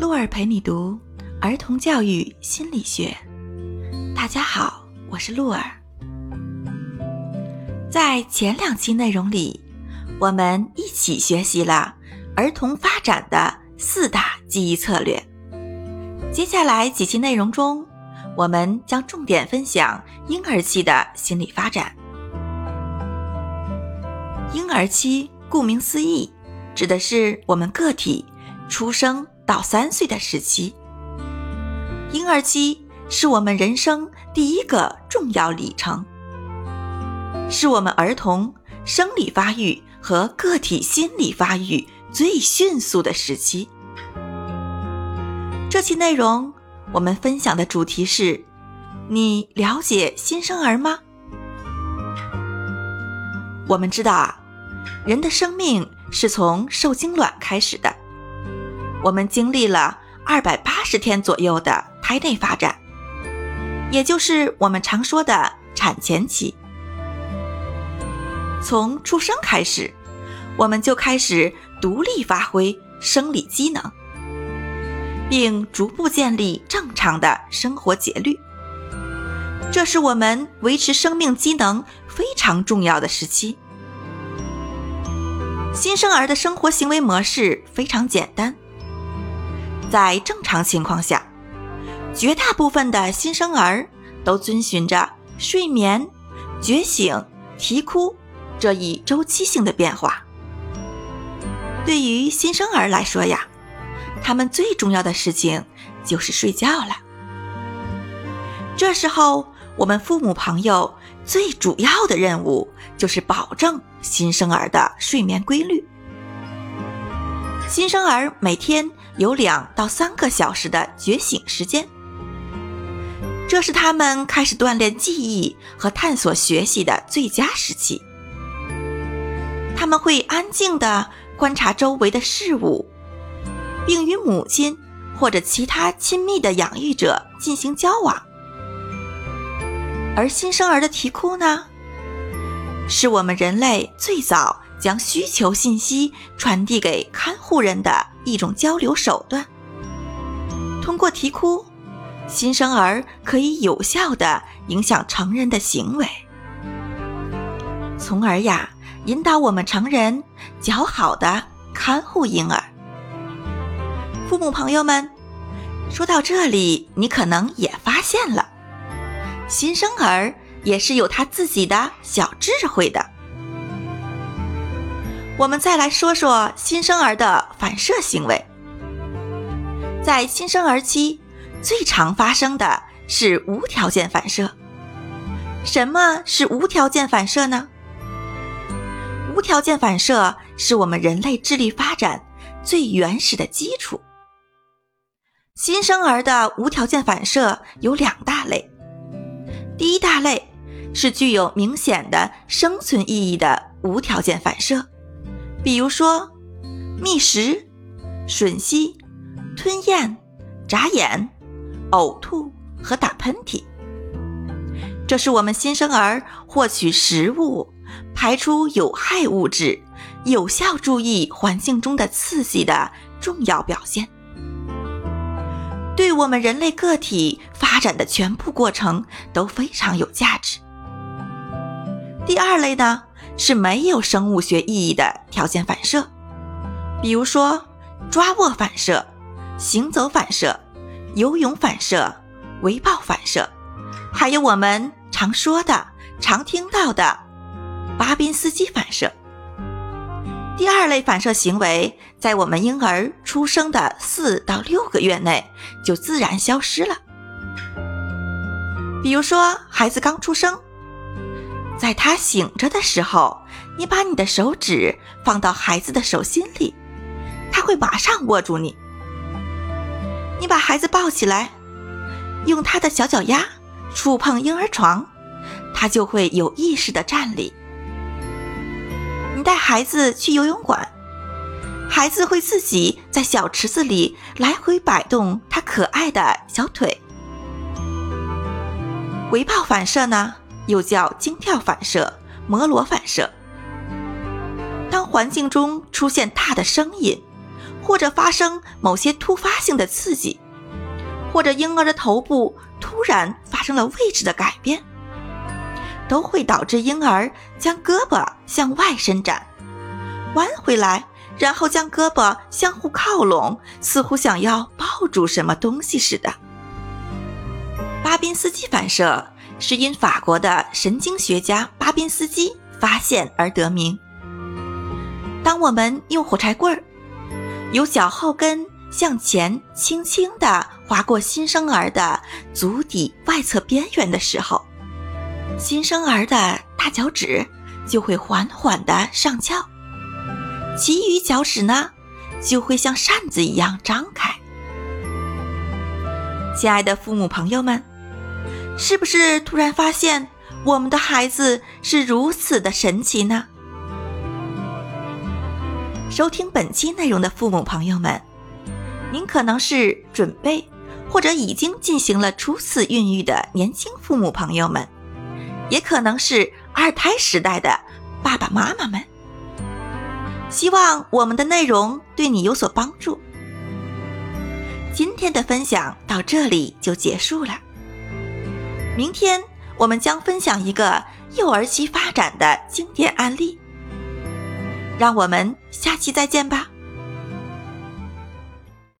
鹿儿陪你读儿童教育心理学。大家好，我是鹿儿。在前两期内容里，我们一起学习了儿童发展的四大记忆策略。接下来几期内容中，我们将重点分享婴儿期的心理发展。婴儿期顾名思义，指的是我们个体出生到三岁的时期。婴儿期是我们人生第一个重要里程，是我们儿童生理发育和个体心理发育最迅速的时期。这期内容我们分享的主题是：你了解新生儿吗？我们知道啊，人的生命是从受精卵开始的，我们经历了二百八十天左右的胎内发展，也就是我们常说的产前期。从出生开始，我们就开始独立发挥生理机能。并逐步建立正常的生活节律，这是我们维持生命机能非常重要的时期。新生儿的生活行为模式非常简单，在正常情况下，绝大部分的新生儿都遵循着睡眠、觉醒、啼哭这一周期性的变化。对于新生儿来说呀。他们最重要的事情就是睡觉了。这时候，我们父母朋友最主要的任务就是保证新生儿的睡眠规律。新生儿每天有两到三个小时的觉醒时间，这是他们开始锻炼记忆和探索学习的最佳时期。他们会安静地观察周围的事物。并与母亲或者其他亲密的养育者进行交往，而新生儿的啼哭呢，是我们人类最早将需求信息传递给看护人的一种交流手段。通过啼哭，新生儿可以有效地影响成人的行为，从而呀引导我们成人较好的看护婴儿。父母朋友们，说到这里，你可能也发现了，新生儿也是有他自己的小智慧的。我们再来说说新生儿的反射行为，在新生儿期最常发生的是无条件反射。什么是无条件反射呢？无条件反射是我们人类智力发展最原始的基础。新生儿的无条件反射有两大类，第一大类是具有明显的生存意义的无条件反射，比如说觅食、吮吸、吞咽、眨眼、呕吐和打喷嚏。这是我们新生儿获取食物、排出有害物质、有效注意环境中的刺激的重要表现。对我们人类个体发展的全部过程都非常有价值。第二类呢是没有生物学意义的条件反射，比如说抓握反射、行走反射、游泳反射、围抱反射，还有我们常说的、常听到的巴宾斯基反射。第二类反射行为在我们婴儿出生的四到六个月内就自然消失了。比如说，孩子刚出生，在他醒着的时候，你把你的手指放到孩子的手心里，他会马上握住你。你把孩子抱起来，用他的小脚丫触碰婴儿床，他就会有意识的站立。你带孩子去游泳馆，孩子会自己在小池子里来回摆动他可爱的小腿。围抱反射呢，又叫惊跳反射、摩罗反射。当环境中出现大的声音，或者发生某些突发性的刺激，或者婴儿的头部突然发生了位置的改变，都会导致婴儿将胳膊向外伸展，弯回来，然后将胳膊相互靠拢，似乎想要抱住什么东西似的。巴宾斯基反射是因法国的神经学家巴宾斯基发现而得名。当我们用火柴棍儿由脚后跟向前轻轻地划过新生儿的足底外侧边缘的时候，新生儿的大脚趾就会缓缓地上翘，其余脚趾呢就会像扇子一样张开。亲爱的父母朋友们，是不是突然发现我们的孩子是如此的神奇呢？收听本期内容的父母朋友们，您可能是准备或者已经进行了初次孕育的年轻父母朋友们，也可能是二胎时代的爸爸妈妈们。希望我们的内容对你有所帮助。今天的分享到这里就结束了。明天我们将分享一个幼儿期发展的经典案例。让我们下期再见吧。